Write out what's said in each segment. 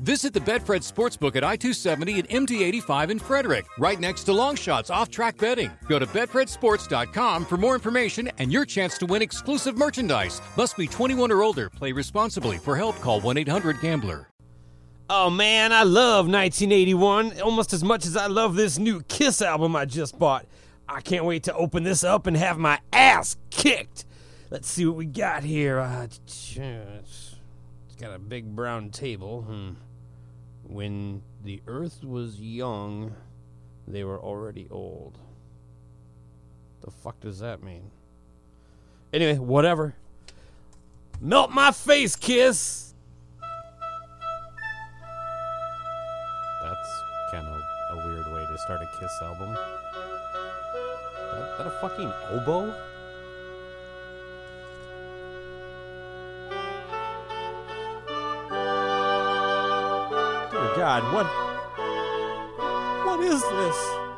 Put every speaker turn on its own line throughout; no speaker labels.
Visit the Betfred Sportsbook at I 270 and MD 85 in Frederick, right next to Longshots off track betting. Go to BetfredSports.com for more information and your chance to win exclusive merchandise. Must be 21 or older. Play responsibly. For help, call 1 800 Gambler.
Oh man, I love 1981 almost as much as I love this new Kiss album I just bought. I can't wait to open this up and have my ass kicked. Let's see what we got here. Uh, it's got a big brown table. Hmm. When the earth was young, they were already old. The fuck does that mean? Anyway, whatever. Melt my face, Kiss! That's kind of a weird way to start a Kiss album. That, that a fucking oboe? God, what? What is this?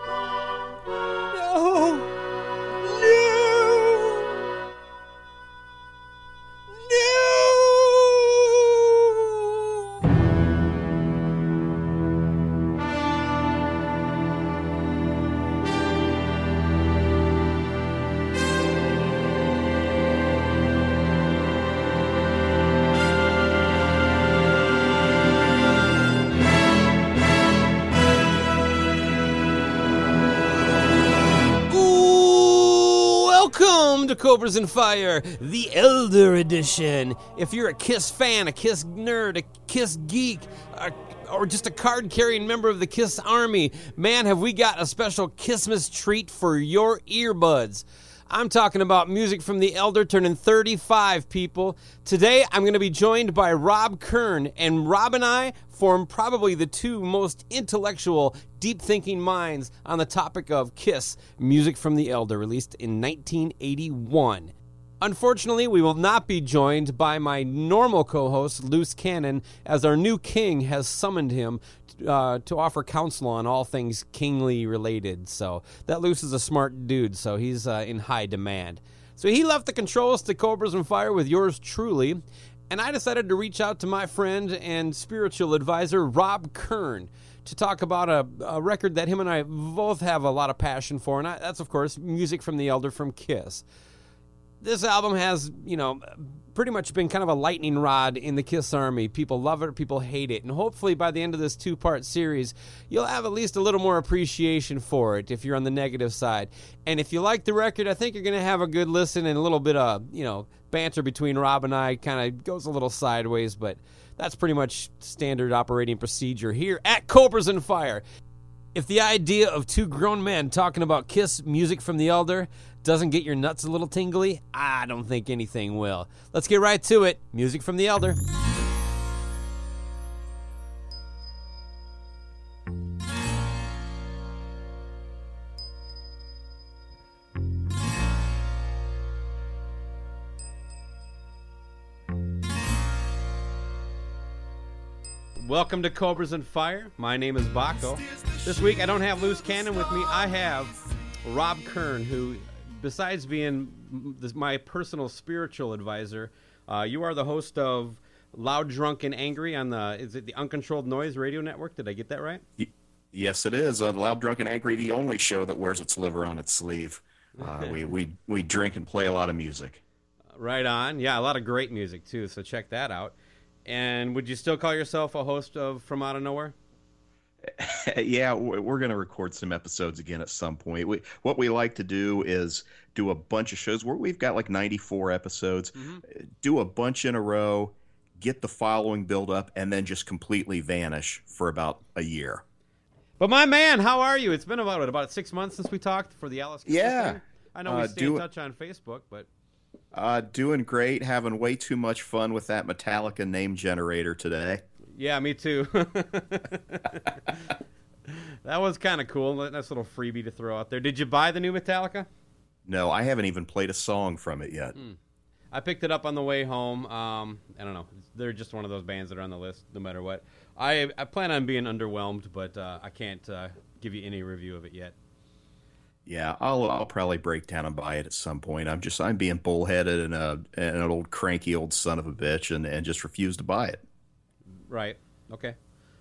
To Cobras and Fire, the Elder Edition. If you're a Kiss fan, a Kiss nerd, a Kiss geek, a, or just a card carrying member of the Kiss Army, man, have we got a special Christmas treat for your earbuds. I'm talking about music from the Elder turning 35 people. Today I'm going to be joined by Rob Kern, and Rob and I form probably the two most intellectual, deep thinking minds on the topic of Kiss, music from the Elder, released in 1981. Unfortunately, we will not be joined by my normal co host, Luce Cannon, as our new king has summoned him uh, to offer counsel on all things kingly related. So, that Luce is a smart dude, so he's uh, in high demand. So, he left the controls to Cobras and Fire with yours truly, and I decided to reach out to my friend and spiritual advisor, Rob Kern. To talk about a, a record that him and I both have a lot of passion for, and I, that's, of course, music from the Elder from Kiss this album has, you know, pretty much been kind of a lightning rod in the Kiss Army. People love it, people hate it. And hopefully by the end of this two part series, you'll have at least a little more appreciation for it if you're on the negative side. And if you like the record, I think you're going to have a good listen and a little bit of, you know, banter between Rob and I kind of goes a little sideways, but that's pretty much standard operating procedure here at Cobras and Fire. If the idea of two grown men talking about Kiss music from the Elder doesn't get your nuts a little tingly, I don't think anything will. Let's get right to it. Music from the Elder. Welcome to Cobras and Fire. My name is Bakko. This week I don't have Loose Cannon with me. I have Rob Kern, who, besides being my personal spiritual advisor, uh, you are the host of Loud, Drunk, and Angry on the is it the Uncontrolled Noise Radio Network? Did I get that right?
Yes, it is. Uh, Loud, Drunk, and Angry, the only show that wears its liver on its sleeve. Uh, we, we, we drink and play a lot of music.
Right on. Yeah, a lot of great music too. So check that out. And would you still call yourself a host of From Out of Nowhere?
yeah, we- we're going to record some episodes again at some point. We, what we like to do is do a bunch of shows where we've got like 94 episodes, do a bunch in a row, get the following build up, and then just completely vanish for about a year.
But my man, how are you? It's been about what, about six months since we talked for the Alice.
Yeah.
thing? I know we
Uh,
stay in touch on Facebook, but
Uh, doing great, having way too much fun with that Metallica name generator today.
yeah, me too. that was kind of cool. Nice little freebie to throw out there. Did you buy the new Metallica?
No, I haven't even played a song from it yet.
I picked it up on the way home. Um, I don't know. They're just one of those bands that are on the list, no matter what. I I plan on being underwhelmed, but uh, I can't uh, give you any review of it yet.
Yeah, I'll I'll probably break down and buy it at some point. I'm just I'm being bullheaded and a and an old cranky old son of a bitch and, and just refuse to buy it.
Right. Okay.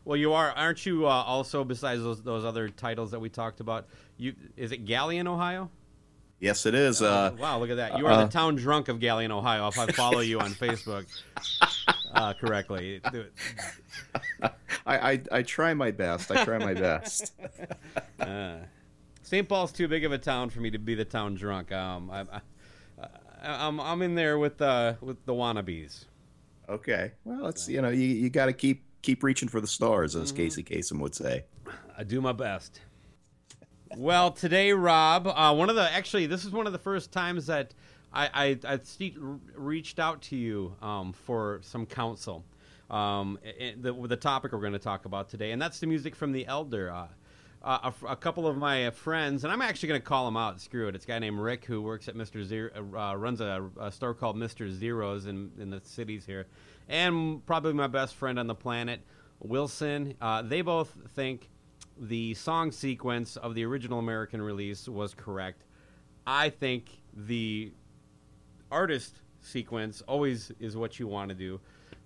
Well, you are, aren't you? Uh, also, besides those those other titles that we talked about, you is it Galion, Ohio?
Yes, it is. Uh,
wow, look at that! You are
uh,
the town drunk of Galion, Ohio. If I follow you on Facebook uh, correctly,
I, I I try my best. I try my best.
St. Paul's too big of a town for me to be the town drunk. Um, I, I, I'm I'm in there with uh with the wannabes.
Okay. Well, it's you know you you got to keep keep reaching for the stars, as Casey Kasem would say.
I do my best. Well, today, Rob, uh, one of the actually, this is one of the first times that I I, I reached out to you um, for some counsel. Um, the, the topic we're going to talk about today, and that's the music from the Elder. Uh, uh, a, a couple of my friends, and I'm actually going to call him out. Screw it. It's a guy named Rick who works at Mr. Zero, uh, runs a, a store called Mr. Zeros in in the cities here, and probably my best friend on the planet, Wilson. Uh, they both think the song sequence of the original American release was correct. I think the artist sequence always is what you want to do.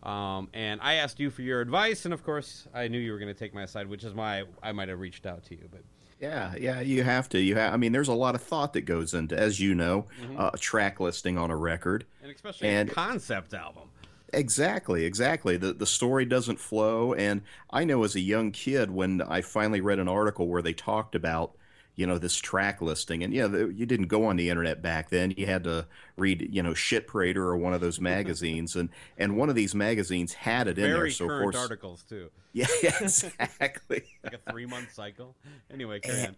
Um, and I asked you for your advice, and of course, I knew you were going to take my side, which is why I might have reached out to you. But
Yeah, yeah, you have to. You have. I mean, there's a lot of thought that goes into, as you know, uh, a track listing on a record.
and especially
And-
a concept album.
Exactly, exactly. The the story doesn't flow, and I know as a young kid when I finally read an article where they talked about, you know, this track listing, and yeah, you didn't go on the internet back then. You had to read, you know, Shit Parader or one of those magazines, and and one of these magazines had it in there.
Very
So of
current
course,
articles too,
yeah, exactly.
like a three month cycle. Anyway, carry on.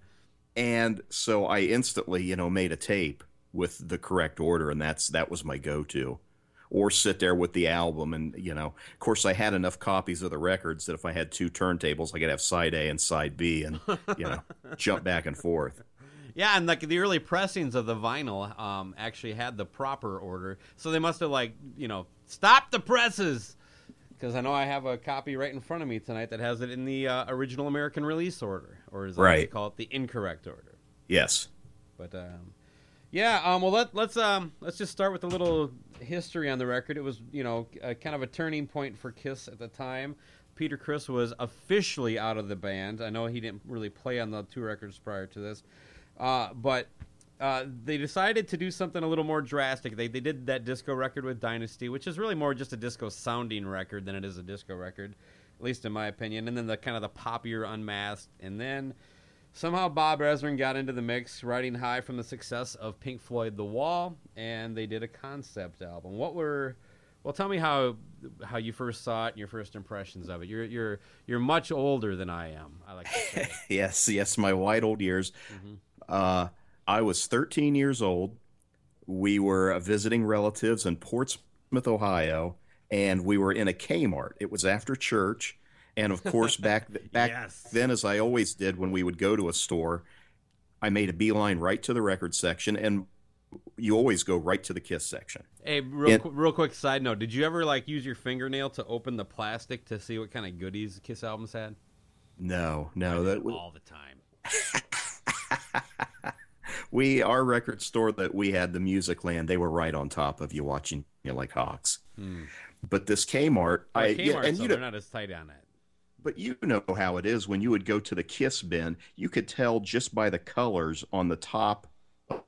and so I instantly, you know, made a tape with the correct order, and that's that was my go-to. Or sit there with the album, and you know, of course, I had enough copies of the records that if I had two turntables, I could have side A and side B, and you know, jump back and forth.
Yeah, and like the early pressings of the vinyl um, actually had the proper order, so they must have like you know stop the presses because I know I have a copy right in front of me tonight that has it in the uh, original American release order, or as I like to
Right.
call it, the incorrect order.
Yes.
But um, yeah, um, well let, let's um, let's just start with a little history on the record. It was you know a, kind of a turning point for Kiss at the time. Peter Criss was officially out of the band. I know he didn't really play on the two records prior to this, uh, but uh, they decided to do something a little more drastic. They they did that disco record with Dynasty, which is really more just a disco sounding record than it is a disco record, at least in my opinion. And then the kind of the poppier Unmasked, and then somehow Bob Ezrin got into the mix, riding high from the success of Pink Floyd The Wall, and they did a concept album. What were well, tell me how how you first saw it and your first impressions of it. You're you're you're much older than I am. I like to say.
Yes, yes, my wide old years. Uh, I was 13 years old. We were visiting relatives in Portsmouth, Ohio, and we were in a Kmart. It was after church, and of course, back back
Yes.
then, as I always did when we would go to a store, I made a beeline right to the record section, and you always go right to the Kiss section.
Hey, real
And-
qu- real quick side note: Did you ever like use your fingernail to open the plastic to see what kind of goodies Kiss albums had?
No, no, that was,
all the time.
we our record store that we had the music land they were right on top of you watching you know, like hawks hmm. but this kmart
Well,
i
Kmart,
yeah, and
so
you
they're
know,
not as tight on it.
But you know how it is when you would go to the kiss bin you could tell just by the colors on the top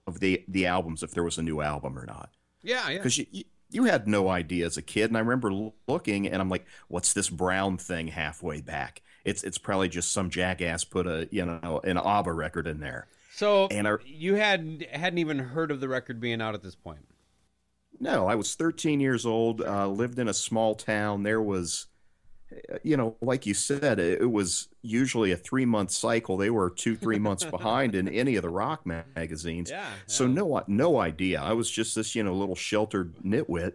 of the the albums if there was a new album or not
Yeah, yeah.
because you, you you had no idea as a kid and i remember l- looking and i'm like what's this brown thing halfway back it's it's probably just some jackass put a you know an abba record in there
So
And our-
you had hadn't even heard of the record being out at this point.
No, I was 13 years old. Uh, lived in a small town. There was, you know, like you said, it, it was usually a three month cycle. They were two, three months behind in any of the rock ma- magazines.
Yeah,
So
yeah.
no, no idea. I was just this, you know, little sheltered nitwit,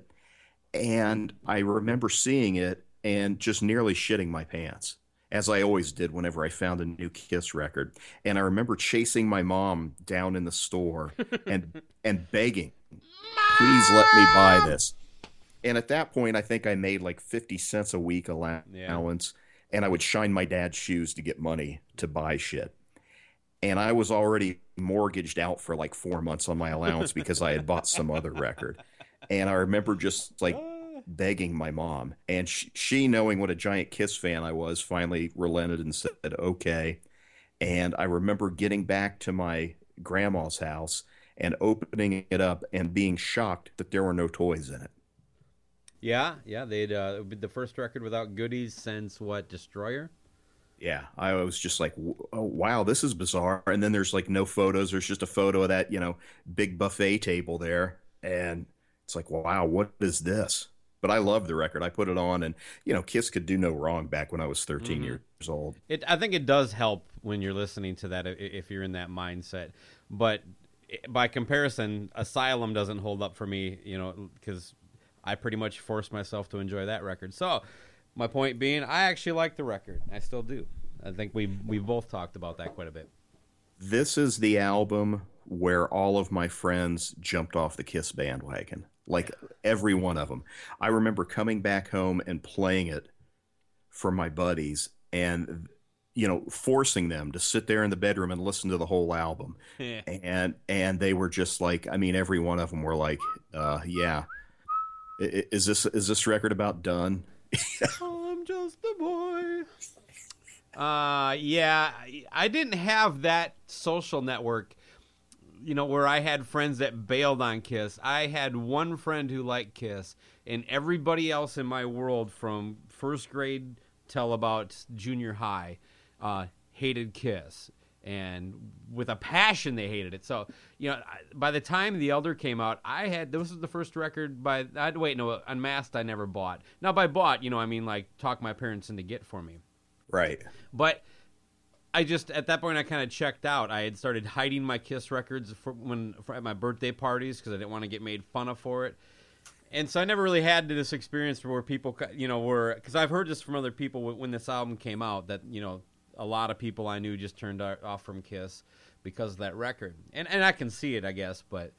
and I remember seeing it and just nearly shitting my pants, as I always did whenever I found a new Kiss record. And I remember chasing my mom down in the store and and begging, "Please let me buy this." And at that point, I think I made like fifty cents a week allowance, and I would shine my dad's shoes to get money to buy shit. And I was already mortgaged out for like four months on my allowance because I had bought some other record. And I remember just like begging my mom, and she, she, knowing what a giant Kiss fan I was, finally relented and said, "Okay." And I remember getting back to my grandma's house and opening it up and being shocked that there were no toys in it.
Yeah, yeah. They'd uh, it would be the first record without goodies since what Destroyer.
Yeah, I was just like, oh, wow, this is bizarre. And then there's like no photos. There's just a photo of that, you know, big buffet table there. And it's like, wow, what is this? But I love the record. I put it on, and, you know, Kiss could do no wrong back when I was 13
Mhm.
years old.
It, I think it does help when you're listening to that if you're in that mindset. But by comparison, Asylum doesn't hold up for me, you know, because I pretty much forced myself to enjoy that record. So, my point being, I actually like the record. I still do. I think we we both talked about that quite a bit.
This is the album where all of my friends jumped off the Kiss bandwagon. Like every one of them. I remember coming back home and playing it for my buddies and you know forcing them to sit there in the bedroom and listen to the whole album. and and they were just like I mean every one of them were like uh yeah. Is this is this record about done?
I'm just a boy. Uh, yeah, I didn't have that social network, you know, where I had friends that bailed on Kiss. I had one friend who liked Kiss, and everybody else in my world from first grade till about junior high uh, hated Kiss. And with a passion, they hated it. So, you know, by the time The Elder came out, I had this was the first record by. I'd, wait, no, Unmasked I never bought. Now, by bought, you know, I mean like talk my parents into get for me.
Right.
But I just at that point I kind of checked out. I had started hiding my Kiss records for when for, at my birthday parties because I didn't want to get made fun of for it. And so I never really had this experience where people, you know, were because I've heard this from other people when- when this album came out that you know a lot of people I knew just turned off from Kiss because of that record, and and I can see it, I guess. But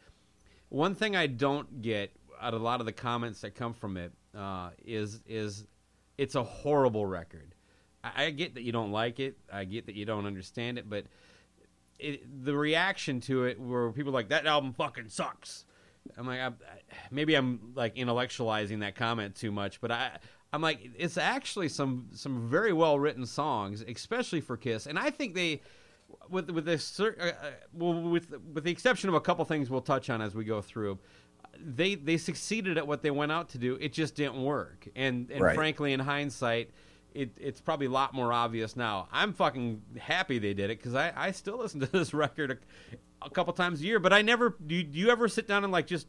one thing I don't get out of a lot of the comments that come from it uh, is is it's a horrible record. I, I get that you don't like it. I get that you don't understand it, but it, the reaction to it where people like that album fucking sucks. I'm like, I- maybe I'm like intellectualizing that comment too much, but I, I'm like, it's actually some some very well written songs, especially for Kiss, and I think they, with with this, uh, uh, well, with with the exception of a couple things we'll touch on as we go through, they they succeeded at what they went out to do. It just didn't work, and and
Right.
frankly, in hindsight. It, it's probably a lot more obvious now. I'm fucking happy they did it because I, I still listen to this record a, a couple times a year. But I never do. You, do you ever sit down and like just?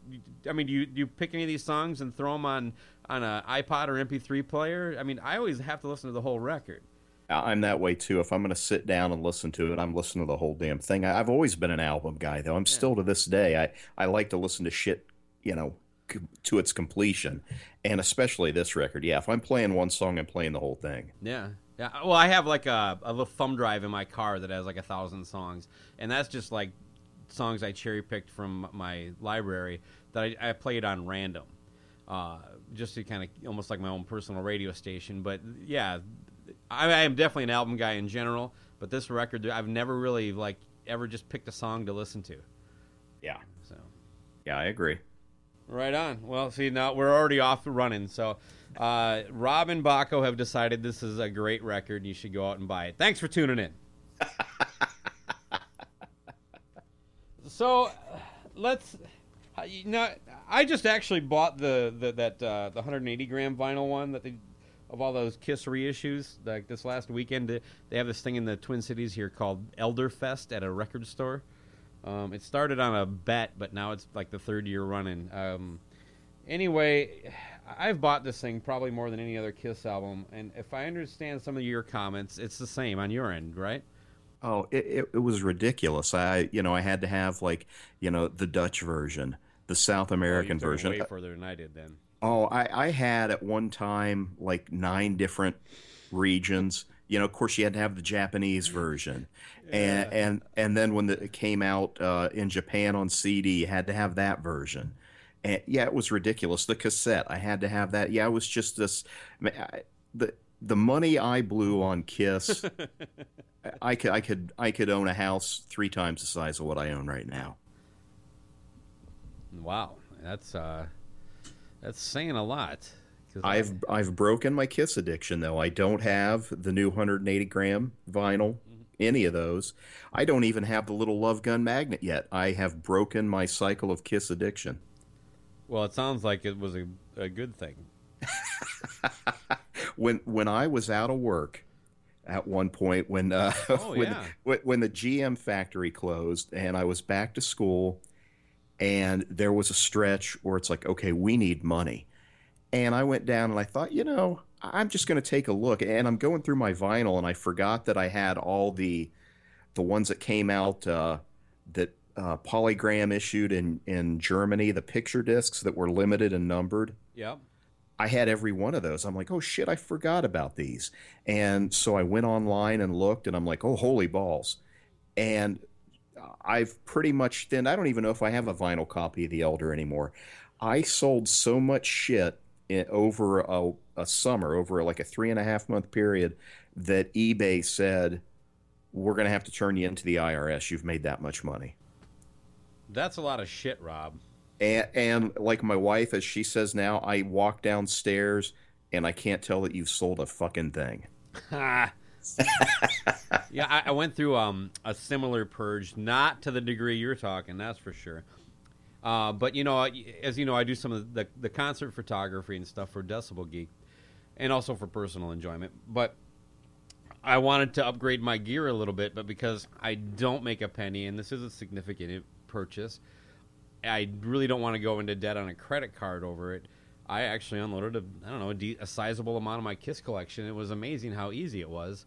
I mean, do you do you pick any of these songs and throw them on on a iPod or MP3 player? I mean, I always have to listen to the whole record.
I'm that way too. If I'm going to sit down and listen to it, I'm listening to the whole damn thing. I, I've always been an album guy, though. I'm still to this day. I, I like to listen to shit, you know, to its completion, and especially this record. Yeah, if I'm playing one song, I'm playing the whole thing.
Yeah. Yeah. Well, I have like a, a little thumb drive in my car that has like a thousand songs, and that's just like songs I cherry picked from my library that I, I played on random, uh, just to kind of almost like my own personal radio station. But yeah, I, I am definitely an album guy in general. But this record, I've never really like ever just picked a song to listen to.
Yeah,
So.
yeah, I agree.
Right on. Well, see, now we're already off running. So, uh, Rob and Bakko have decided this is a great record. You should go out and buy it. Thanks for tuning in. so, let's. Know, I just actually bought the, the that uh, the 180 gram vinyl one that they of all those Kiss reissues. Like this last weekend, they have this thing in the Twin Cities here called Elderfest at a record store. Um, it started on a bet, but now it's like the third year running. Um, Anyway, I've bought this thing probably more than any other Kiss album, and if I understand some of your comments, it's the same on your end, right?
Oh, it, it, it was ridiculous. I, you know, I had to have like, you know, the Dutch version, the South American
oh, you took
version.
Way further than I did then.
Oh, I, I had at one time like nine different regions. You know, of course, you had to have the Japanese version, and and and then when the, it came out uh, in Japan on CD, you had to have that version. And yeah, it was ridiculous. The cassette, I had to have that. Yeah, it was just this. I mean, I- the the money I blew on Kiss, I could I could I could own a house three times the size of what I own right now.
Wow, that's uh, that's saying a lot. 'cause I-
I've I've broken my Kiss addiction though. I don't have the new 180 gram vinyl, any of those. I don't even have the little Love Gun magnet yet. I have broken my cycle of Kiss addiction.
well, it sounds like it was a, a good thing.
When when I was out of work at one point when uh,
Oh,
when,
yeah.
when when the GM factory closed and I was back to school and there was a stretch where it's like okay, we need money. And I went down and I thought, you know, I'm just going to take a look. And I'm going through my vinyl, and I forgot that I had all the the ones that came out uh, that uh, Polygram issued in in Germany, the picture discs that were limited and numbered.
Yeah.
I had every one of those. I'm like, oh shit, I forgot about these. And so I went online and looked, and I'm like, oh holy balls. And I've pretty much thinned. I don't even know if I have a vinyl copy of The Elder anymore. I sold so much shit in, over a, a summer, over like a three and a half month period, that eBay said, we're going to have to turn you into the IRS. You've made that much money.
That's a lot of shit, Rob.
And, and like my wife, as she says now, I walk downstairs and I can't tell that you've sold a fucking thing.
yeah, I, I went through um, a similar purge, not to the degree you're talking, that's for sure. Uh, but you know, as you know, I do some of the, the concert photography and stuff for Decibel Geek, and also for personal enjoyment. But I wanted to upgrade my gear a little bit, but because I don't make a penny, and this is a significant purchase, I really don't want to go into debt on a credit card over it. I actually unloaded a I don't know a, de- a sizable amount of my Kiss collection. It was amazing how easy it was,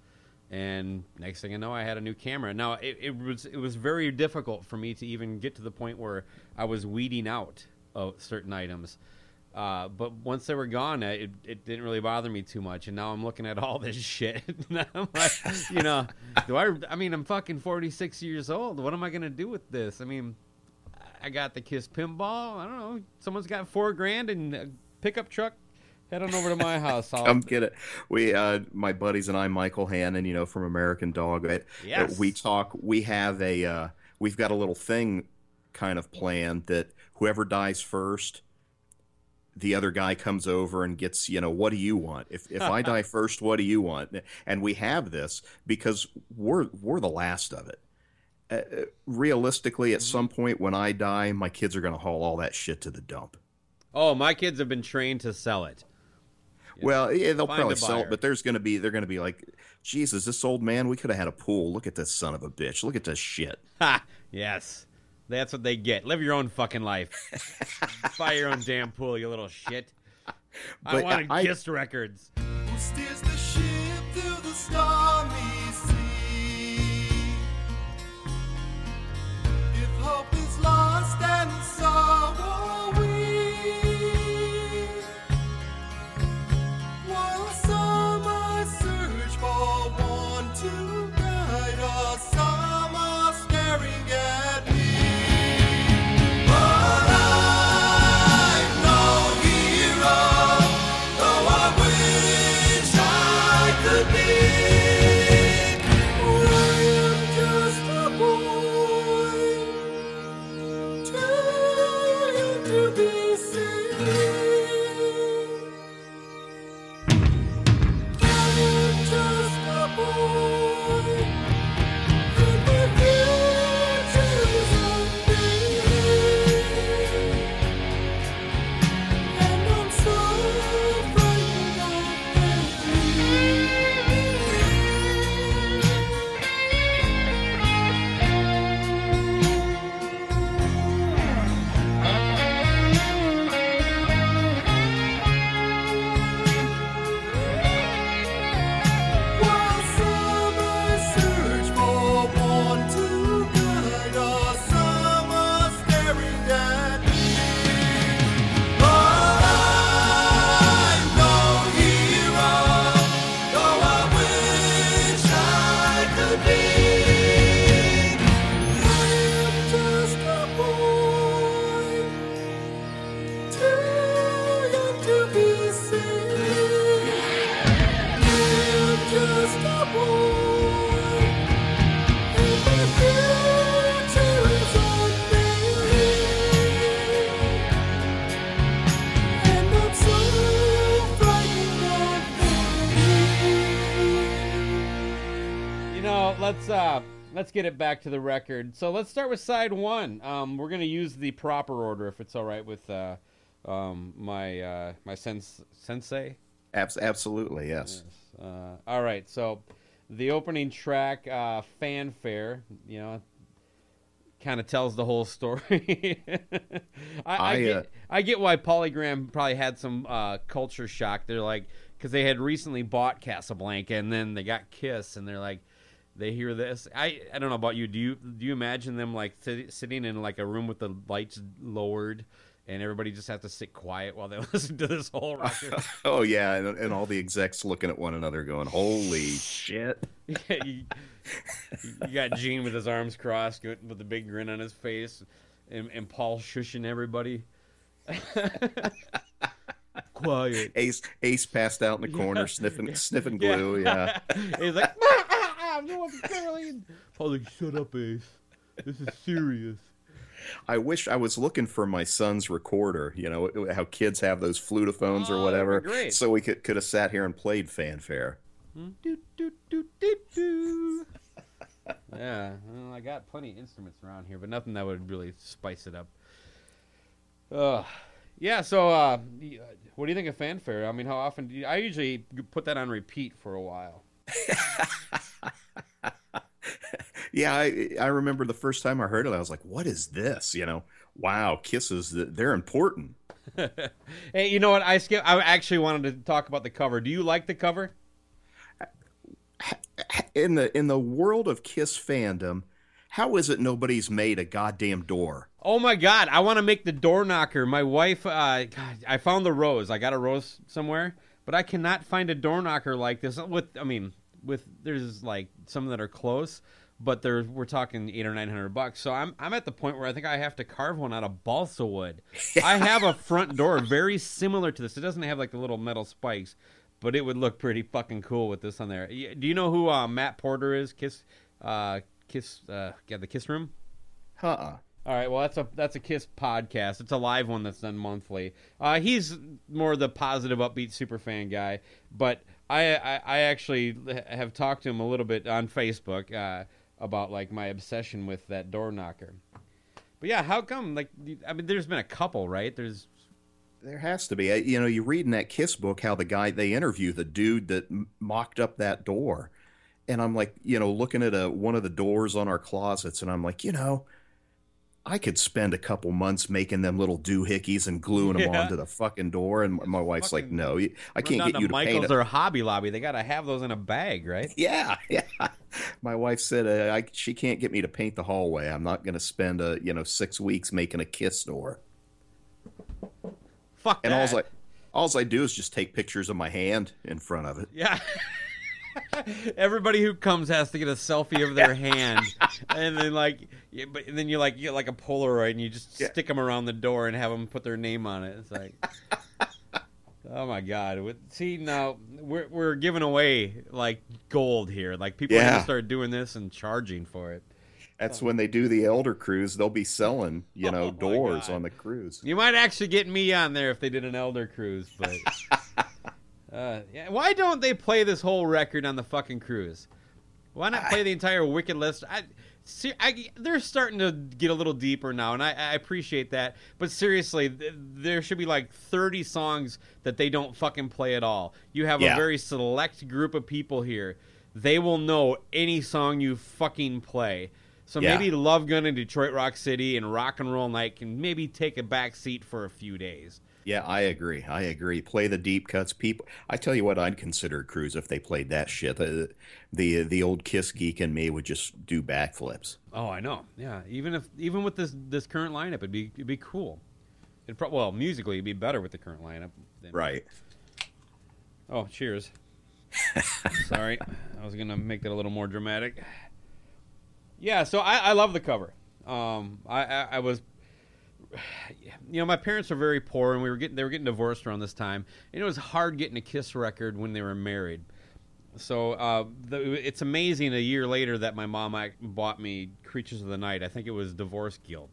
and next thing I know, I had a new camera. Now it, it was it was very difficult for me to even get to the point where I was weeding out certain items. Uh, but once they were gone, it, it didn't really bother me too much. And now I'm looking at all this shit. like, you know, do I? I mean, I'm fucking 46 years old. What am I gonna do with this? I mean, I got the Kiss pinball. I don't know. Someone's got four grand and a pickup truck. Head on over to my house. I'll,
Come get it. We, uh, my buddies and I, Michael Hannon, you know, from American Dog. It,
Yes.
we talk. We have a, uh, we've got a little thing, kind of planned that whoever dies first, the other guy comes over and gets, you know, what do you want? If if I die first, what do you want? And we have this because we're we're the last of it. Uh, realistically, at some point when I die, my kids are going to haul all that shit to the dump.
oh, my kids have been trained to sell it.
Well, yeah, they'll
Find
probably
a
sell it, but there's going to be they're going to be like, Jesus, this old man, we could have had a pool. Look at this son of a bitch. Look at this shit.
Ha! Yes. That's what they get. Live your own fucking life. Buy your own damn pool, you little shit. I
But
wanted
I-
Kiss records. Let's get it back to the record. So let's start with side one. Um, we're gonna use the proper order if it's all right with uh, um, my uh, my sens- sensei.
Abs- absolutely, yes.
Uh, all right, so the opening track, uh, fanfare, you know, kind of tells the whole story. I, I,
I,
get,
uh,
I get why Polygram probably had some uh, culture shock. They're like, because they had recently bought Casablanca and then they got Kiss, and they're like, they hear this. I I don't know about you. Do you do you imagine them like sit, sitting in like a room with the lights lowered? And everybody just has to sit quiet while they listen to this whole record.
Oh yeah, and, and all the execs looking at one another, going, "Holy shit!"
you, you got Gene with his arms crossed, with a big grin on his face, and, and Paul shushing everybody. Quiet.
Ace Ace passed out in the corner, sniffing sniffing
Yeah.
glue. Yeah.
He's like, Paul's like, shut up, Ace. This is serious.
I wish I was looking for my son's recorder. You know how kids have those flutophones
Oh,
or whatever,
great.
so we could could have sat here and played fanfare.
Do, do, do, do, do. yeah, well, I got plenty of instruments around here, but nothing that would really spice it up. Uh, yeah, so uh, what do you think of fanfare? I mean, how often do you, I usually put that on repeat for a while?
Yeah, I I remember the first time I heard it, I was like, "What is this?" You know, wow, kisses they're important.
Hey, you know what? I skip. I actually wanted to talk about the cover. Do you like the cover?
In the in the world of Kiss fandom, how is it nobody's made a goddamn door?
Oh my God! I want to make the door knocker. My wife, uh, God, I found the rose. I got a rose somewhere, but I cannot find a door knocker like this. With, I mean, with there's like some that are close, but there we're talking eight or nine hundred bucks. So I'm I'm at the point where I think I have to carve one out of balsa wood. I have a front door very similar to this. It doesn't have like the little metal spikes, but it would look pretty fucking cool with this on there. Do you know who uh, Matt Porter is? Kiss, uh, Kiss, uh, yeah, the Kiss Room.
Huh?
All right, well that's a that's a Kiss podcast. It's a live one that's done monthly. Uh, he's more the positive, upbeat super fan guy, but I I, I actually have talked to him a little bit on Facebook uh, about like my obsession with that door knocker. But yeah, how come? Like, I mean, there's been a couple, right? There's
There has to be. Uh, You know, you read in that Kiss book how the guy they interview the dude that mocked up that door, and I'm like, you know, looking at a one of the doors on our closets, and I'm like, you know, I could spend a couple months making them little doohickeys and gluing them
Yeah.
onto the fucking door, and my wife's like, no, I can't get
to
you to
Michaels
paint it.
or Hobby Lobby. They gotta have those in a bag, right?
Yeah, yeah. My wife said uh, I, she can't get me to paint the hallway. I'm not going to spend a you know six weeks making a kiss door.
Fuck
And
that.
all I, all I do is just take pictures of my hand in front of it.
Yeah. Everybody who comes has to get a selfie of their hand, and then like, yeah, but then you like you get like a Polaroid, and you just
Yeah.
stick them around the door and have them put their name on it. It's like, oh my god! With- See now we're we're giving away like gold here. Like people are gonna start doing this and charging for it.
That's when they do the Elder Cruise. They'll be selling you know
Oh,
doors
God.
on the cruise.
You might actually get me on there if they did an Elder Cruise, but uh, yeah, why don't they play this whole record on the fucking cruise? Why not play the entire Wicked list? I, see, I, they're starting to get a little deeper now, and I, I appreciate that. But seriously, th- there should be like 30 songs that they don't fucking play at all. You have a very select group of people here. They will know any song you fucking play. So
Yeah.
maybe Love Gun and Detroit Rock City and Rock and Roll Night can maybe take a back seat for a few days.
Yeah, I agree. I agree. Play the deep cuts. People, I tell you what, I'd consider cruise if they played that shit. The the, the old Kiss geek and me would just do backflips.
Oh, I know. Yeah, even if even with this this current lineup, it'd be it'd be cool. It pro- well musically, it'd be better with the current lineup. Than,
Right.
Oh, cheers. Sorry, I was gonna make that a little more dramatic. Yeah, so I, I love the cover. Um, I, I, I was, you know, my parents were very poor, and we were getting they were getting divorced around this time, and it was hard getting a Kiss record when they were married. so uh, the, it's amazing a year later that my mom bought me Creatures of the Night. I think it was Divorce Guilt.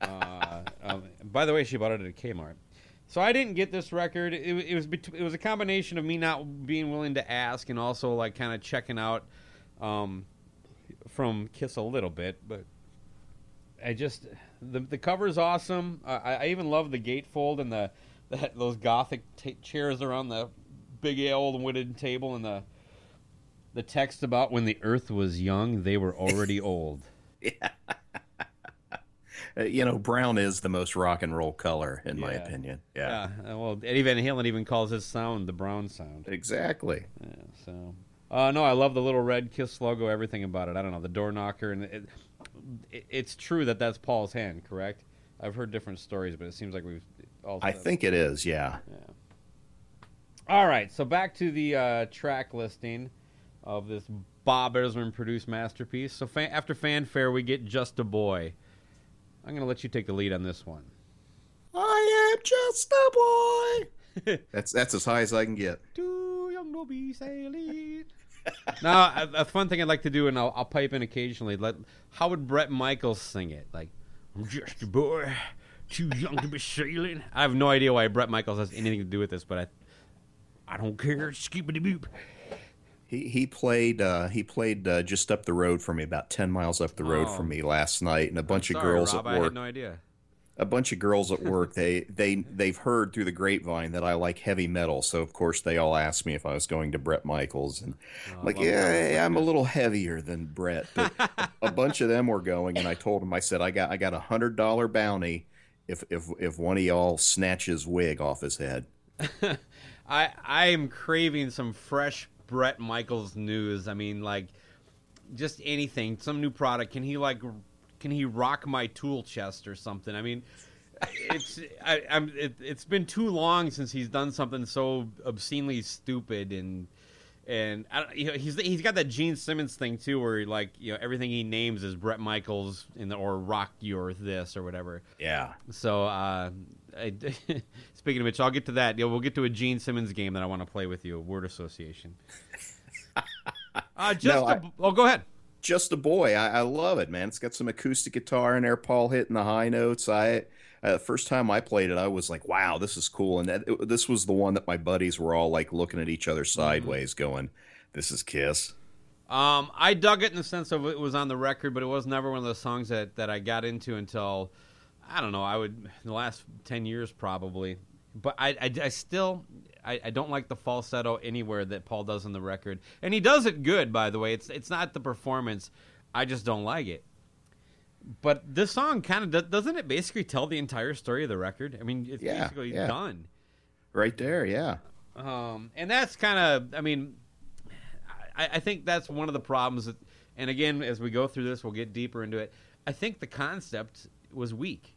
Uh, um, by the way, she bought it at a Kmart. So I didn't get this record. It, it was it was a combination of me not being willing to ask and also like kind of checking out um, from Kiss a little bit, but I just the the cover's awesome. I, I even love the gatefold and the, the those gothic ta chairs around the big old wooden table and the the text about when the Earth was young, they were already old.
Uh, you know, brown is the most rock and roll color, in my opinion. Yeah,
Yeah. uh, Well, Eddie Van Halen even calls his sound the brown sound.
exactly.
Yeah, so, uh, no, I love the little red Kiss logo. Everything about it. I don't know the door knocker, and it, it's true that that's Paul's hand, correct? I've heard different stories, but it seems like we've all.
I think it is. Yeah.
All right, so back to the uh, track listing of this Bob Ezrin produced masterpiece. So fa- after fanfare, we get "Just a Boy." I'm going to let you take the lead on this one.
I am just a boy. that's that's as high as I can get.
Too young to be sailing. Now, a, a fun thing I'd like to do, and I'll, I'll pipe in occasionally. Let, how would Bret Michaels sing it? Like, I'm just a boy, too young to be sailing. I have no idea why Bret Michaels has anything to do with this, but I, I don't care. Skippity boop.
He he played uh, he played uh, just up the road from me, about ten miles up the road
Oh.
from me last night, and a bunch of girls
Rob,
at
I
work.
had no idea.
A bunch of girls at work they they they've heard through the grapevine that I like heavy metal, so of course they all asked me if I was going to Bret Michaels, and oh, I'm like, yeah, yeah, I'm a little heavier than Bret, but a, a bunch of them were going, and I told them, I said, I got I got a hundred dollar bounty if if if one of y'all snatches wig off his head.
I I am craving some fresh Bret Michaels news. I mean, like just anything, some new product. Can he like can he rock my tool chest or something? I mean, it's I, I'm it, it's been too long since he's done something so obscenely stupid and. And I don't, you know, he's he's got that Gene Simmons thing too, where like you know everything he names is Bret Michaels in the, or Rock Your this or whatever.
Yeah,
So, uh, I, speaking of which, I'll get to that. Yeah, we'll get to a Gene Simmons game that I want to play with you, word association. Uh, just
No, I-
oh, go ahead.
Just a boy. I, I love it, man. It's got some acoustic guitar in there. Paul hitting the high notes. I uh, the first time I played it, I was like, "Wow, this is cool." And that, it, this was the one that my buddies were all like looking at each other sideways, going, "This is Kiss."
Um, I dug it in the sense of it was on the record, but it was never one of those songs that, that I got into until I don't know. I would in the last ten years probably, but I, I, I still I, I don't like the falsetto anywhere that Paul does on the record, and he does it good. By the way, it's it's not the performance. I just don't like it. But this song kind of doesn't it basically tell the entire story of the record? I mean, it's
Yeah,
basically
yeah.
done.
Right there, yeah.
Um, and that's kind of, I mean, I, I think that's one of the problems. That, and again, as we go through this, we'll get deeper into it. I think the concept was weak.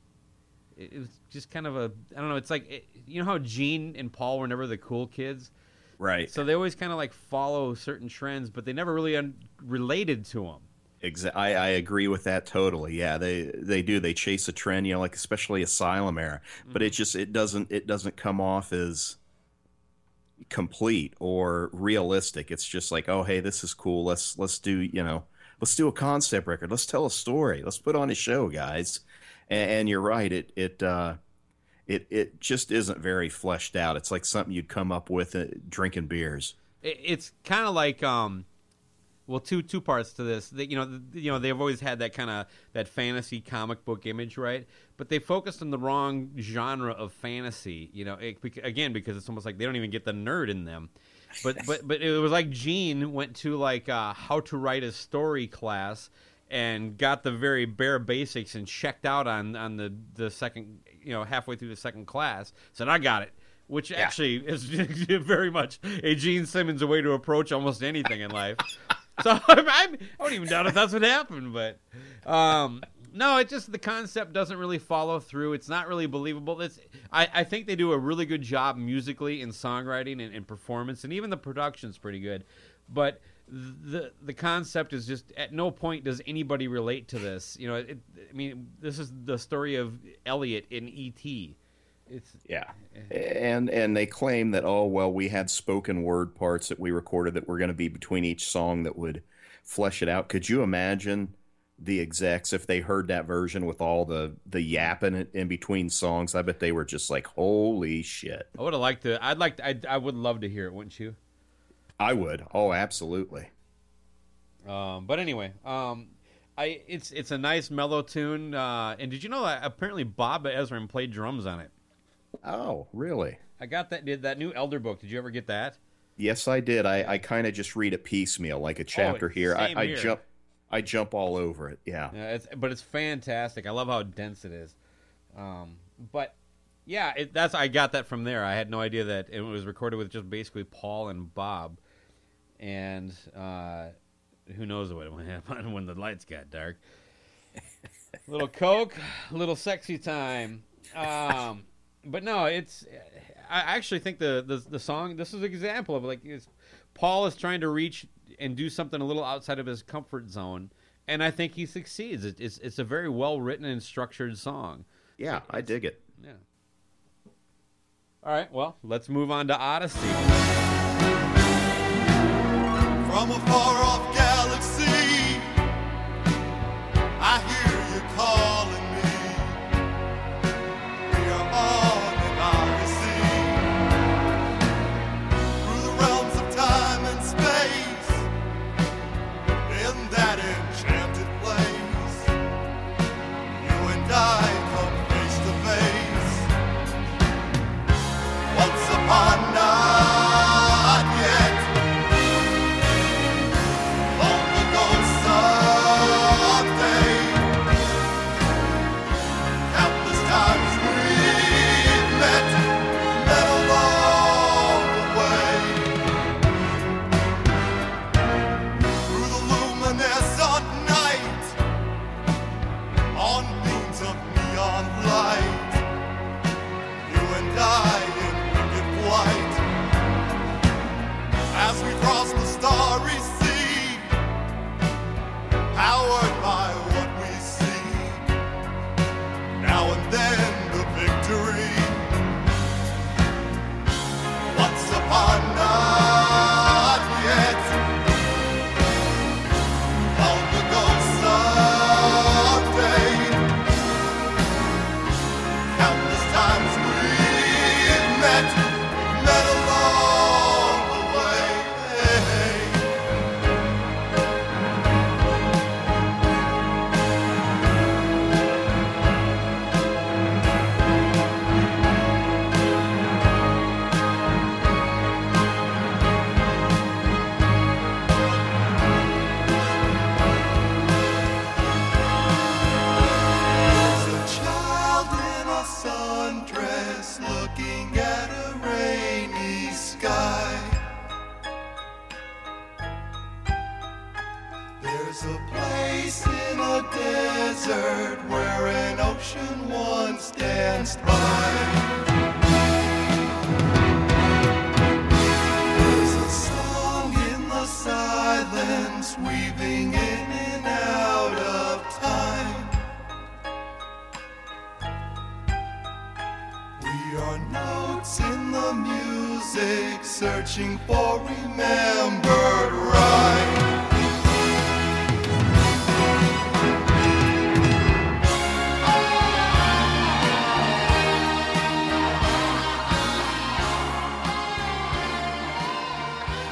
It, it was just kind of a, I don't know. It's like, it, you know how Gene and Paul were never the cool kids,
Right.
so they always kind of like follow certain trends, but they never really un- related to them.
Exa- I, I agree with that totally. Yeah, they they do. They chase a trend, you know, like especially Asylum era. But it mm-hmm. just it doesn't it doesn't come off as complete or realistic. It's just like, oh hey, this is cool. Let's let's do you know let's do a concept record. Let's tell a story. Let's put on a show, guys. And, and you're right. It it uh, it it just isn't very fleshed out. It's like something you'd come up with uh, drinking beers.
It, it's kind of like um well two two parts to this they, you know th- you know they've always had that kind of that fantasy comic book image right but they focused on the wrong genre of fantasy you know it, again because it's almost like they don't even get the nerd in them but but but it was like Gene went to like uh, how to write a story class and got the very bare basics and checked out on on the the second you know halfway through the second class said I got it which actually is very much a Gene Simmons way to approach almost anything in life. so I'm, I'm, I don't even doubt if that's what happened, but um, no, it just the concept doesn't really follow through. It's not really believable. It's I, I think they do a really good job musically in songwriting and, and performance, and even the production's pretty good. But the the concept is just at no point does anybody relate to this. You know, it, I mean, this is the story of Elliot in E.T it's
Yeah. Eh. And and they claim that oh well we had spoken word parts that we recorded that were going to be between each song that would flesh it out. Could you imagine the execs if they heard that version with all the the yapping in- in between songs? I bet they were just like holy shit.
I would have liked to. I'd like. To, I I would love to hear it, wouldn't you?
I would. Oh, absolutely.
Um, but anyway, um, I it's it's a nice mellow tune. Uh, and did you know that apparently Bob Ezrin played drums on it?
Oh, really?
I got that. Did that new Elder book? Did you ever get that?
Yes, I did. I, I kind of just read it piecemeal, like a chapter here. I, I
here.
jump, I jump all over it. Yeah.
Yeah, it's, but it's fantastic. I love how dense it is. Um, but yeah, it, that's I got that from there. I had no idea that it was recorded with just basically Paul and Bob, and uh, who knows what would happen when the lights got dark. little coke, little sexy time. Um, but no, it's. I actually think the, the the song. This is an example of like it's, Paul is trying to reach and do something a little outside of his comfort zone, and I think he succeeds. It, it's it's a very well written and structured song.
Yeah, I dig it.
Yeah. All right. Well, let's move on to Odyssey.
From a far off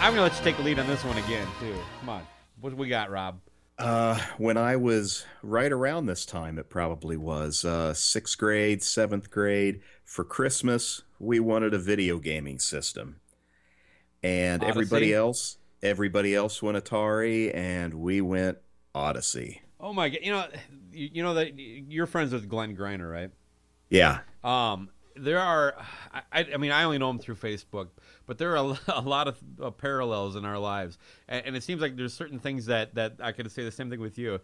I'm gonna let you take the lead on this one again too. Come on, what we got, Rob?
Uh, when I was right around this time, it probably was uh, sixth grade, seventh grade. For Christmas, we wanted a video gaming system, and
Odyssey?
everybody else, everybody else went Atari, and we went Odyssey.
Oh my god! You know, you, you know that you're friends with Glenn Griner, right?
Yeah,
Um, there are, I, I mean, I only know him through Facebook, but there are a, lot of uh, parallels in our lives, and, and it seems like there's certain things that that I could say the same thing with you.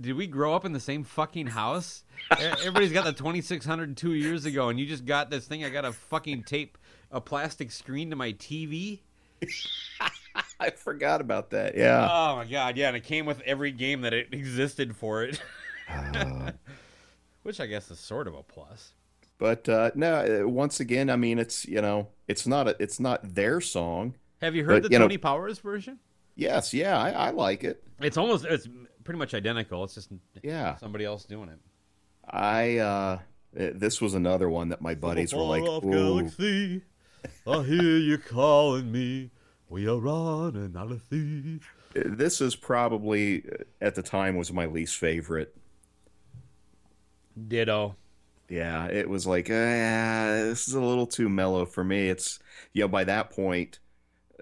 Did we grow up in the same fucking house? Everybody's got the 2600 two years ago, and you just got this thing. I got to fucking tape a plastic screen to my TV.
I forgot about that. Yeah,
Oh my god, yeah, and it came with every game that it existed for it,
Uh,
which I guess is sort of a plus.
But uh, no, uh, once again, I mean, it's you know, it's not a, it's not their song.
Have you heard
But,
the
you know-
Tony Powers version?
Yes, yeah, I, I like it.
It's almost it's pretty much identical. It's just
Yeah,
somebody else doing it.
I. uh uh, This was another one that my buddies were like,
off galaxy, I hear you calling me. We are out of sea.
This is probably uh, at the time was my least favorite.
Ditto.
Yeah, it was like, uh, this is a little too mellow for me. It's you know by that point,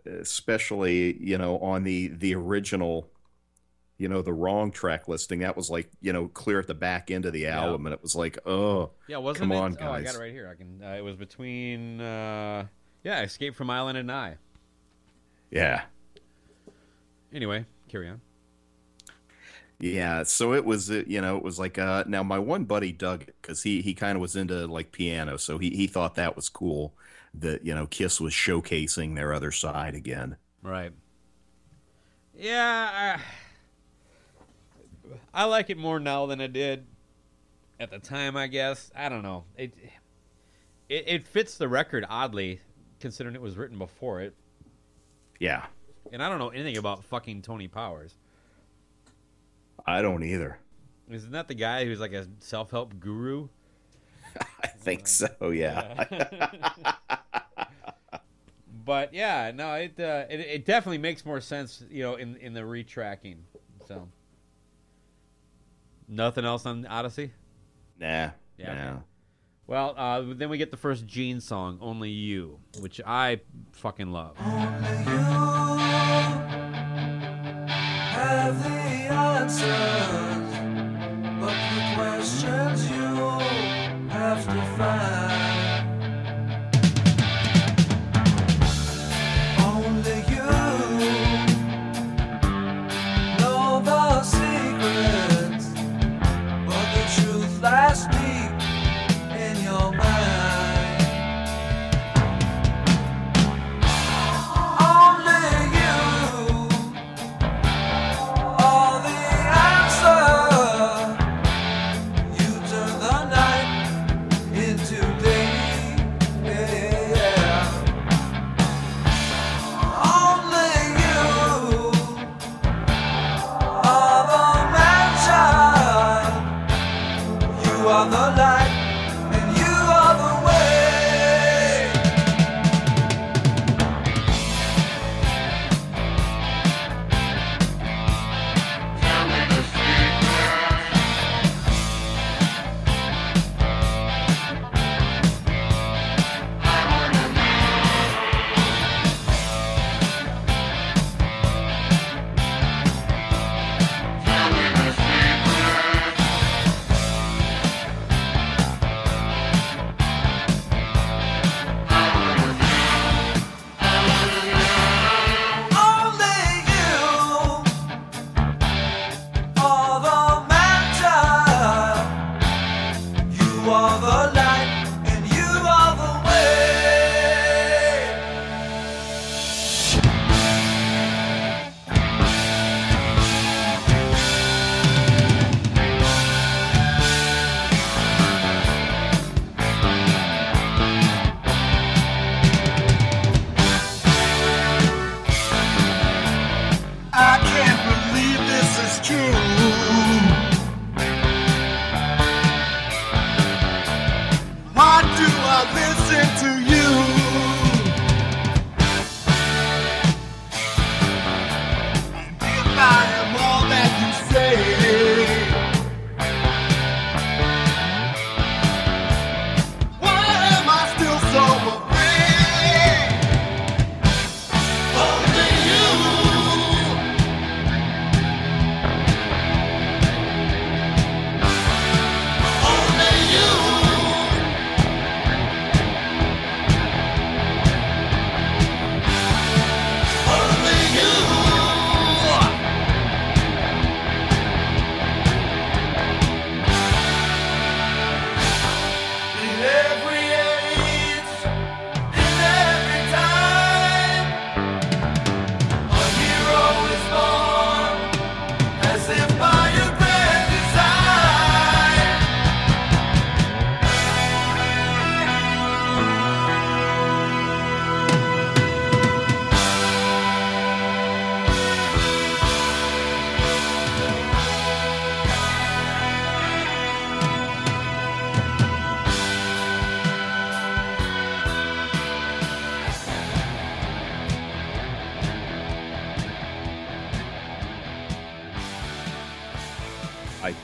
especially you know on the the original, you know the wrong track listing. That was like you know clear at the back end of the album, and it was like, oh,
Yeah, wasn't
Come
it?
on,
Oh, I got
guys.
it right here. I can. Uh, it was between. Uh, yeah, Escape from Island and I.
yeah,
Anyway, carry on.
Yeah. So it was uh, you know it was like uh now my one buddy dug it because he he kind of was into like piano, so he he thought that was cool that you know Kiss was showcasing their other side again.
Right. Yeah, I, I like it more now than I did at the time. I guess I don't know. It it, it fits the record oddly, considering it was written before it.
Yeah,
And I don't know anything about fucking Tony Powers.
I don't either.
Isn't that the guy who's like a self help guru?
I think so. Yeah.
But yeah, no, it, uh, it it definitely makes more sense, you know, in in the retracking. So nothing else on Odyssey.
Nah.
Yeah.
Nah.
Well, uh, then we get the first Gene song, "Only You," which I fucking love.
Answers, but the questions you have to find.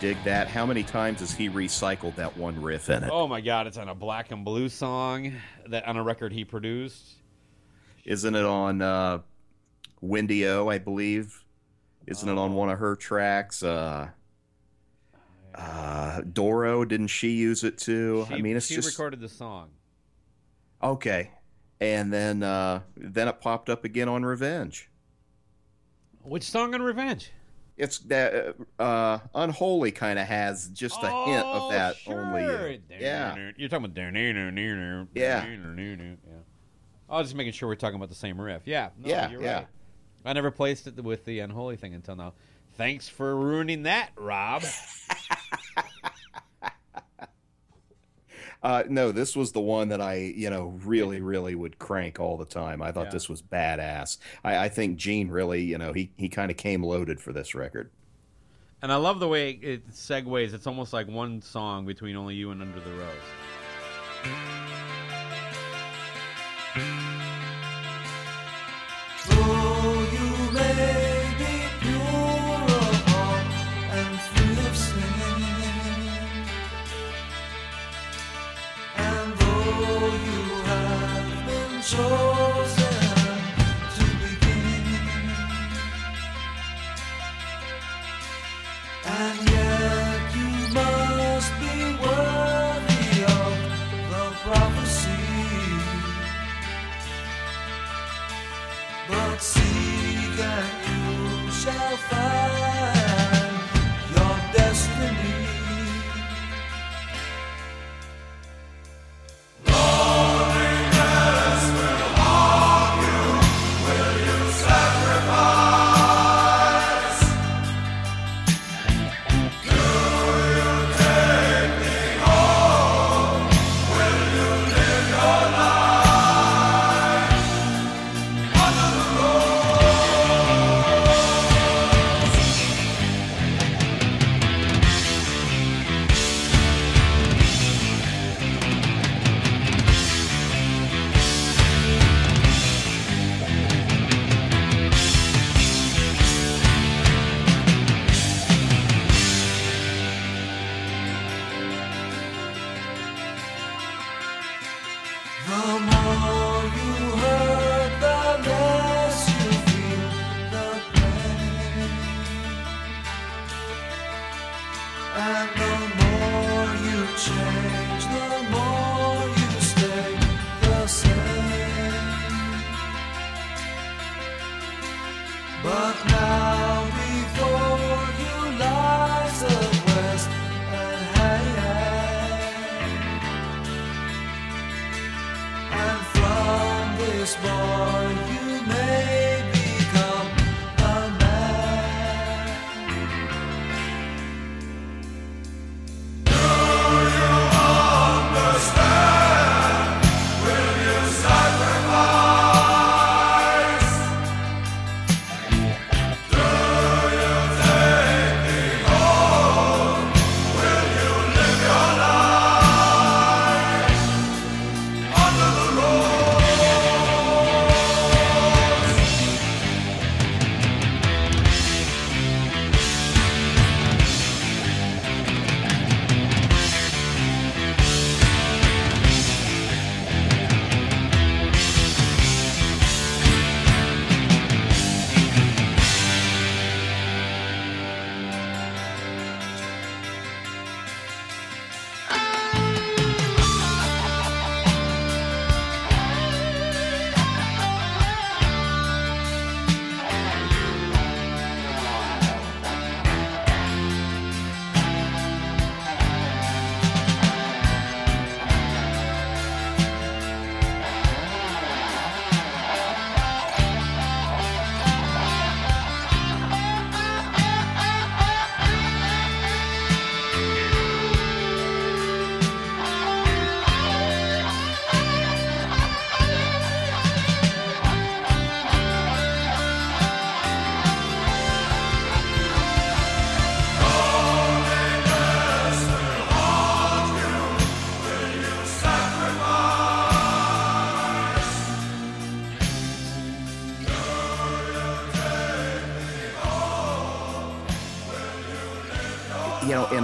Dig that. How many times has he recycled that one riff in it?
Oh my God! It's on a black and blue song that on a record he produced.
Isn't it on uh, Wendy O, I believe? Isn't it on one of her tracks? Uh, uh, Doro, didn't she use it too? I mean, it's
she
just
recorded the song.
okay. And then uh, then it popped up again on Revenge.
Which song on Revenge?
It's that uh, Unholy kind of has just a hint of that only. uh, yeah.
You're talking about yeah.
Yeah.
Yeah. I was just making sure we're talking about the same riff. Yeah. No,
Yeah,
You're
yeah.
right. I never placed it with the unholy thing until now. Thanks for ruining that, Rob.
Uh, no, this was the one that I, you know, really, really would crank all the time. I thought
Yeah.
this was badass. I, I think Gene really, you know, he, he kind of came loaded for this record.
And I love the way it segues. It's almost like one song between Only You and Under the Rose.
The more you? hurt,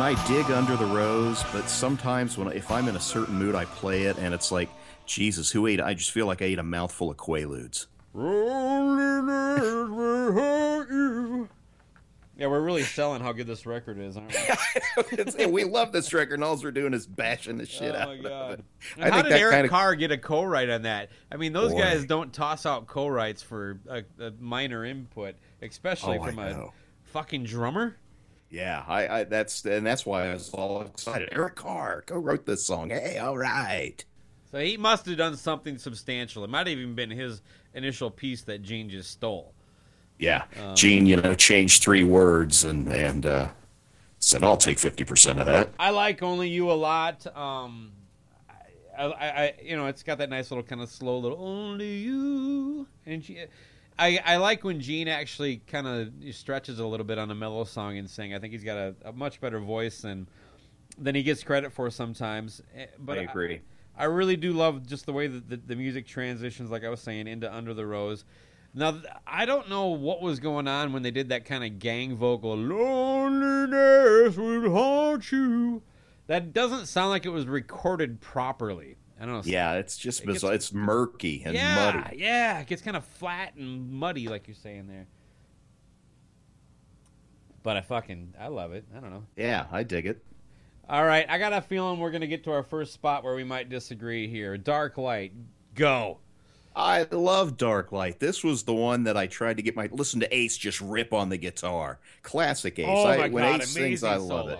and
I dig Under the Rose, but sometimes when if I'm in a certain mood, I play it, and it's like, Jesus, who ate? I just feel like I ate a mouthful of Quaaludes.
Yeah, we're really selling how good this record is, aren't we?
We love this record, and all we're doing is bashing the shit
oh
out
my
of
god!
it.
And
I
how
think
did
that
Eric
kinda-
Carr get a co-write on that? I mean, those
Boy.
guys don't toss out co-writes for a, a minor input, especially
Oh,
from a
know.
fucking drummer.
Yeah, I, I that's and that's why I was all excited. Eric Carr co-wrote this song. Hey, all right.
So he must have done something substantial. It might have even been his initial piece that Gene just stole.
Yeah,
Um,
Gene, you know, changed three words and and uh, said, "I'll take fifty percent of that."
I like "Only You" a lot. Um, I, I, I, you know, it's got that nice little kind of slow little "Only You," and she, I, I like when Gene actually kind of stretches a little bit on a mellow song and sing. I think he's got a, a much better voice than than he gets credit for sometimes. Eh, But
I agree.
I, really do love just the way that the, the music transitions, like I was saying, into Under the Rose. Now, I don't know what was going on when they did that kind of gang vocal, loneliness will haunt you. That doesn't sound like it was recorded properly. I don't know.
Yeah, it's just
It gets-
It's murky and
yeah,
muddy.
yeah. It gets kind of flat and muddy, like you're saying there. But I fucking, I love it. I don't know.
Yeah, I dig it.
All right, I got a feeling we're gonna get to our first spot where we might disagree here. Dark Light, go.
I love Dark Light. This was the one that I tried to get my listen to Ace just rip on the guitar. Classic Ace.
Oh
I,
my
when
god,
Ace sings, I
solo.
love it.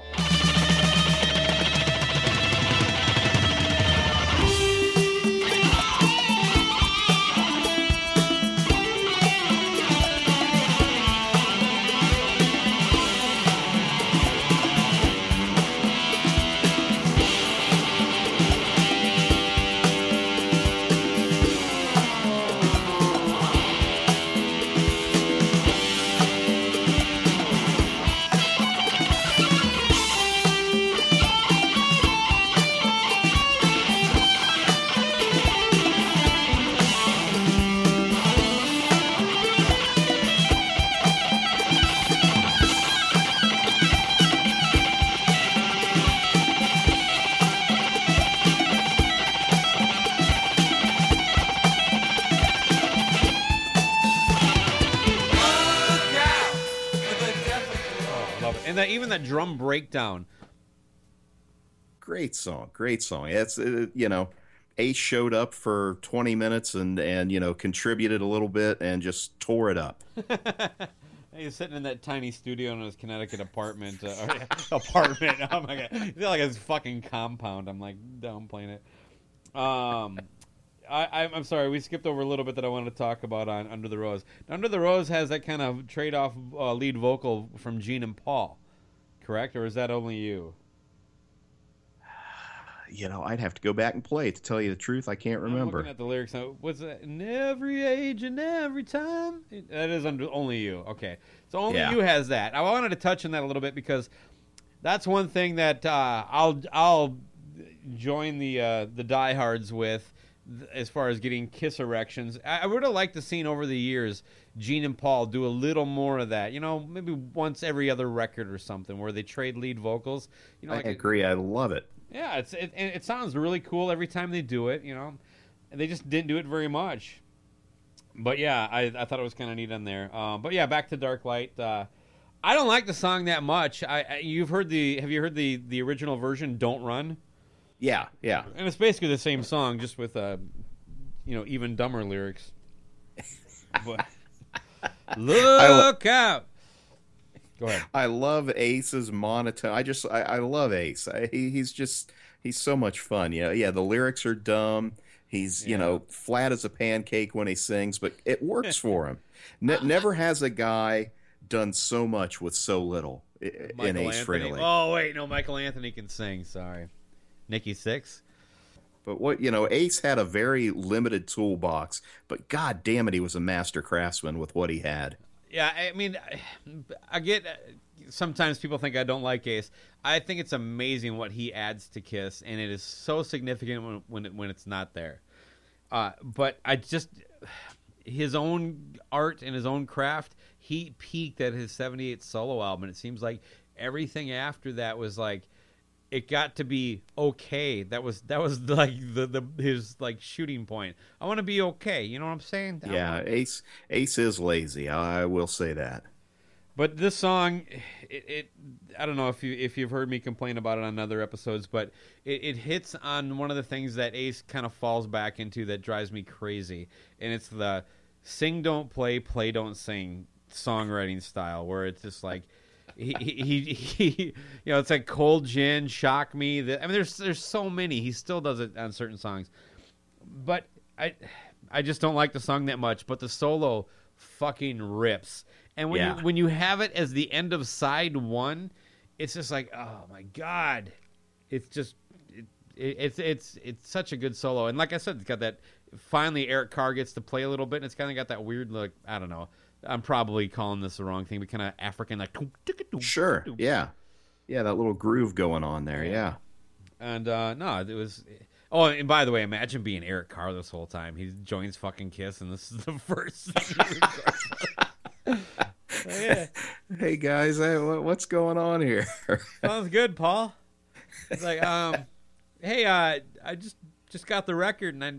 Drum breakdown.
Great song. Great song. It's uh, you know, Ace showed up for 20 minutes and and you know contributed a little bit and just tore it up.
He's sitting in that tiny studio in his Connecticut apartment. Uh, apartment. Oh my god! Feel like his fucking compound. I'm like downplaying it. Um, I, I'm- I'm sorry. We skipped over a little bit that I wanted to talk about on Under the Rose. Under the Rose has that kind of trade-off uh, lead vocal from Gene and Paul, correct? Or is that only you?
You know, I'd have to go back and play it to tell you the truth. I can't
I'm
remember.
looking at the lyrics now. What's that? In every age and every time. That is under only you. Okay, so only
Yeah.
you has that. I wanted to touch on that a little bit because that's one thing that uh, I'll I'll join the uh, the diehards with th- as far as getting kiss erections. I, I would have liked to seen over the years Gene and Paul do a little more of that. You know, maybe once every other record or something where they trade lead vocals. You know,
I
like
agree. I love it.
yeah, it's it, it sounds really cool every time they do it, you know. And they just didn't do it very much. But yeah, I, I thought it was kind of neat on there. Um, but yeah, back to Dark Light. Uh, I don't like the song that much. I, I you've heard the have you heard the the original version? Don't run,
Yeah, yeah.
and it's basically the same song, just with uh, you know, even dumber lyrics. But look out! Go ahead.
I love Ace's monotone. I just, I, I love Ace. I, he, he's just, he's so much fun. You know, yeah, the lyrics are dumb. He's, you know, flat as a pancake when he sings, but it works for him. Ne- never has a guy done so much with so little i- in
Michael
Ace
Anthony.
Frehley.
Oh wait, no, Michael Anthony can sing. Sorry, Nikki Sixx.
But what you know, Ace had a very limited toolbox, but god damn it, he was a master craftsman with what he had.
Yeah, I mean, I get. Sometimes people think I don't like Ace. I think it's amazing what he adds to Kiss, and it is so significant when when, it, when it's not there. Uh, but I just his own art and his own craft. He peaked at his '78 solo album. and It seems like everything after that was like it got to be okay. That was that was like the, the his like shooting point. I want to be okay. You know what I'm saying? I
Yeah, Ace Ace is lazy. I will say that.
But this song, it, it I don't know if you if you've heard me complain about it on other episodes, but it, it hits on one of the things that Ace kind of falls back into that drives me crazy, and it's the sing don't play, play don't sing songwriting style, where it's just like. He, he, he, you know, it's like cold gin, shock me. The, I mean, there's there's so many. He still does it on certain songs, but I, I just don't like the song that much. But the solo fucking rips. And when
Yeah.
you when you have it as the end of side one, it's just like, oh my god, it's just it, it, it's it's it's such a good solo. And like I said, it's got that. Finally, Eric Carr gets to play a little bit, and it's kind of got that weird look. I don't know. I'm probably calling this the wrong thing, but kind of African like.
Sure. Yeah. Yeah, that little groove going on there. Yeah.
And uh, no, it was. Oh, and by the way, imagine being Eric Carr this whole time. He joins fucking Kiss, and this is the first. yeah,
Hey guys, hey, what's going on here?
sounds good, Paul. It's like, um, hey, uh, I just just got the record, and I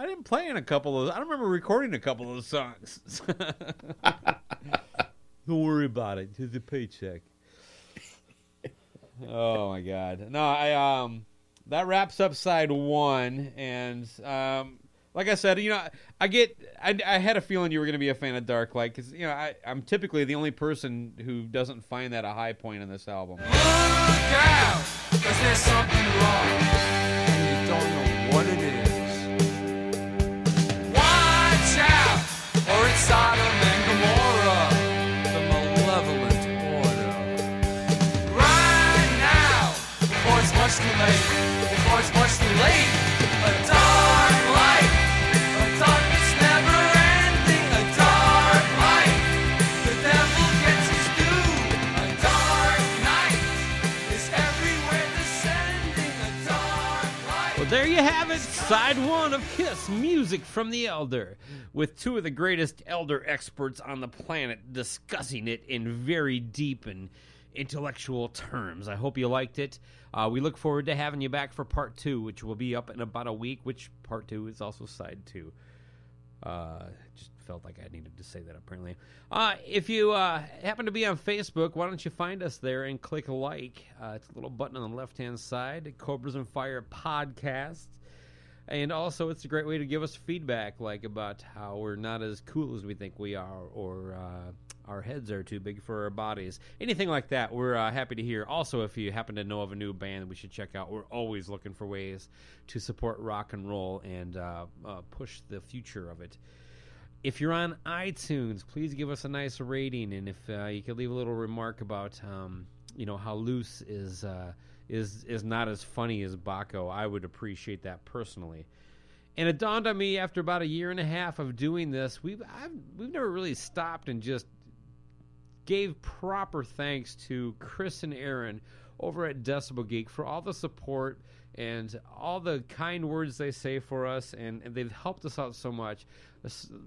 I didn't play in a couple of. I don't remember recording a couple of the songs. don't worry about it. Here's a paycheck. oh my god. No, I um that wraps up side one and um like I said, you know, I get I, I had a feeling you were going to be a fan of Dark Light cuz you know, I I'm typically the only person who doesn't find that a high point in this album.
Look out, 'cause there's something wrong, you don't know what it is.
Side one of Kiss Music from the Elder, with two of the greatest Elder experts on the planet discussing it in very deep and intellectual terms. I hope you liked it. Uh, we look forward to having you back for part two, which will be up in about a week, which part two is also side two. Uh, just felt like I needed to say that apparently. Uh, if you uh, happen to be on Facebook, why don't you find us there and click like? Uh, it's a little button on the left hand side, Cobras and Fire Podcast. And also, it's a great way to give us feedback, like about how we're not as cool as we think we are, or uh, our heads are too big for our bodies. Anything like that, we're uh, happy to hear. Also, if you happen to know of a new band we should check out, we're always looking for ways to support rock and roll and uh, uh, push the future of it. If you're on iTunes, please give us a nice rating, and if uh, you could leave a little remark about, um, you know, how loose is uh, is is not as funny as Bakko, I would appreciate that personally. And it dawned on me after about a year and a half of doing this, we've I've, we've never really stopped and just gave proper thanks to Chris and Aaron over at Decibel Geek for all the support and all the kind words they say for us, and, and they've helped us out so much.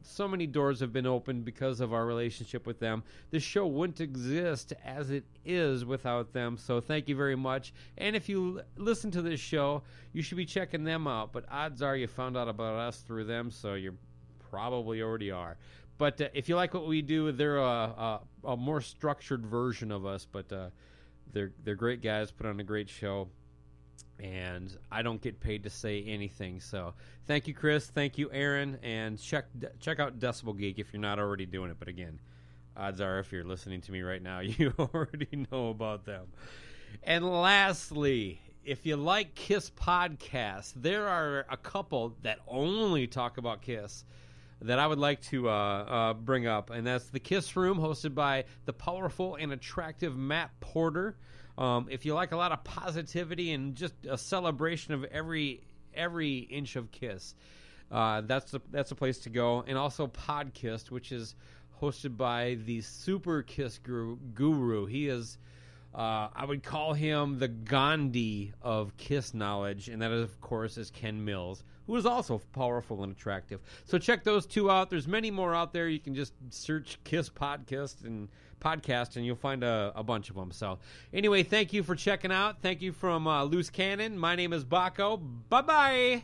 So many doors have been opened because of our relationship with them. This show wouldn't exist as it is without them, so thank you very much. And if you listen to this show, you should be checking them out, but odds are you found out about us through them, so you probably already are. But uh, if you like what we do, they're a, a, a more structured version of us, but uh, they're they're great guys. Put on a great show, and I don't get paid to say anything. So thank you, Chris. Thank you, Aaron, and check check out Decibel Geek if you're not already doing it. But again, odds are if you're listening to me right now, you already know about them. And lastly, if you like Kiss podcasts, there are a couple that only talk about Kiss that I would like to uh, uh, bring up, and that's the Kiss Room, hosted by the powerful and attractive Matt Porter. Um, if you like a lot of positivity and just a celebration of every every inch of Kiss, uh, that's the that's a place to go. And also Podkissed, which is hosted by the Super Kiss guru. He is Uh, I would call him the Gandhi of Kiss knowledge, and that, of course, is Ken Mills, who is also powerful and attractive. So check those two out. There's many more out there. You can just search Kiss podcast and podcast, and you'll find a, a bunch of them. So anyway, thank you for checking out. Thank you from uh, Loose Cannon. My name is Bakko. Bye bye.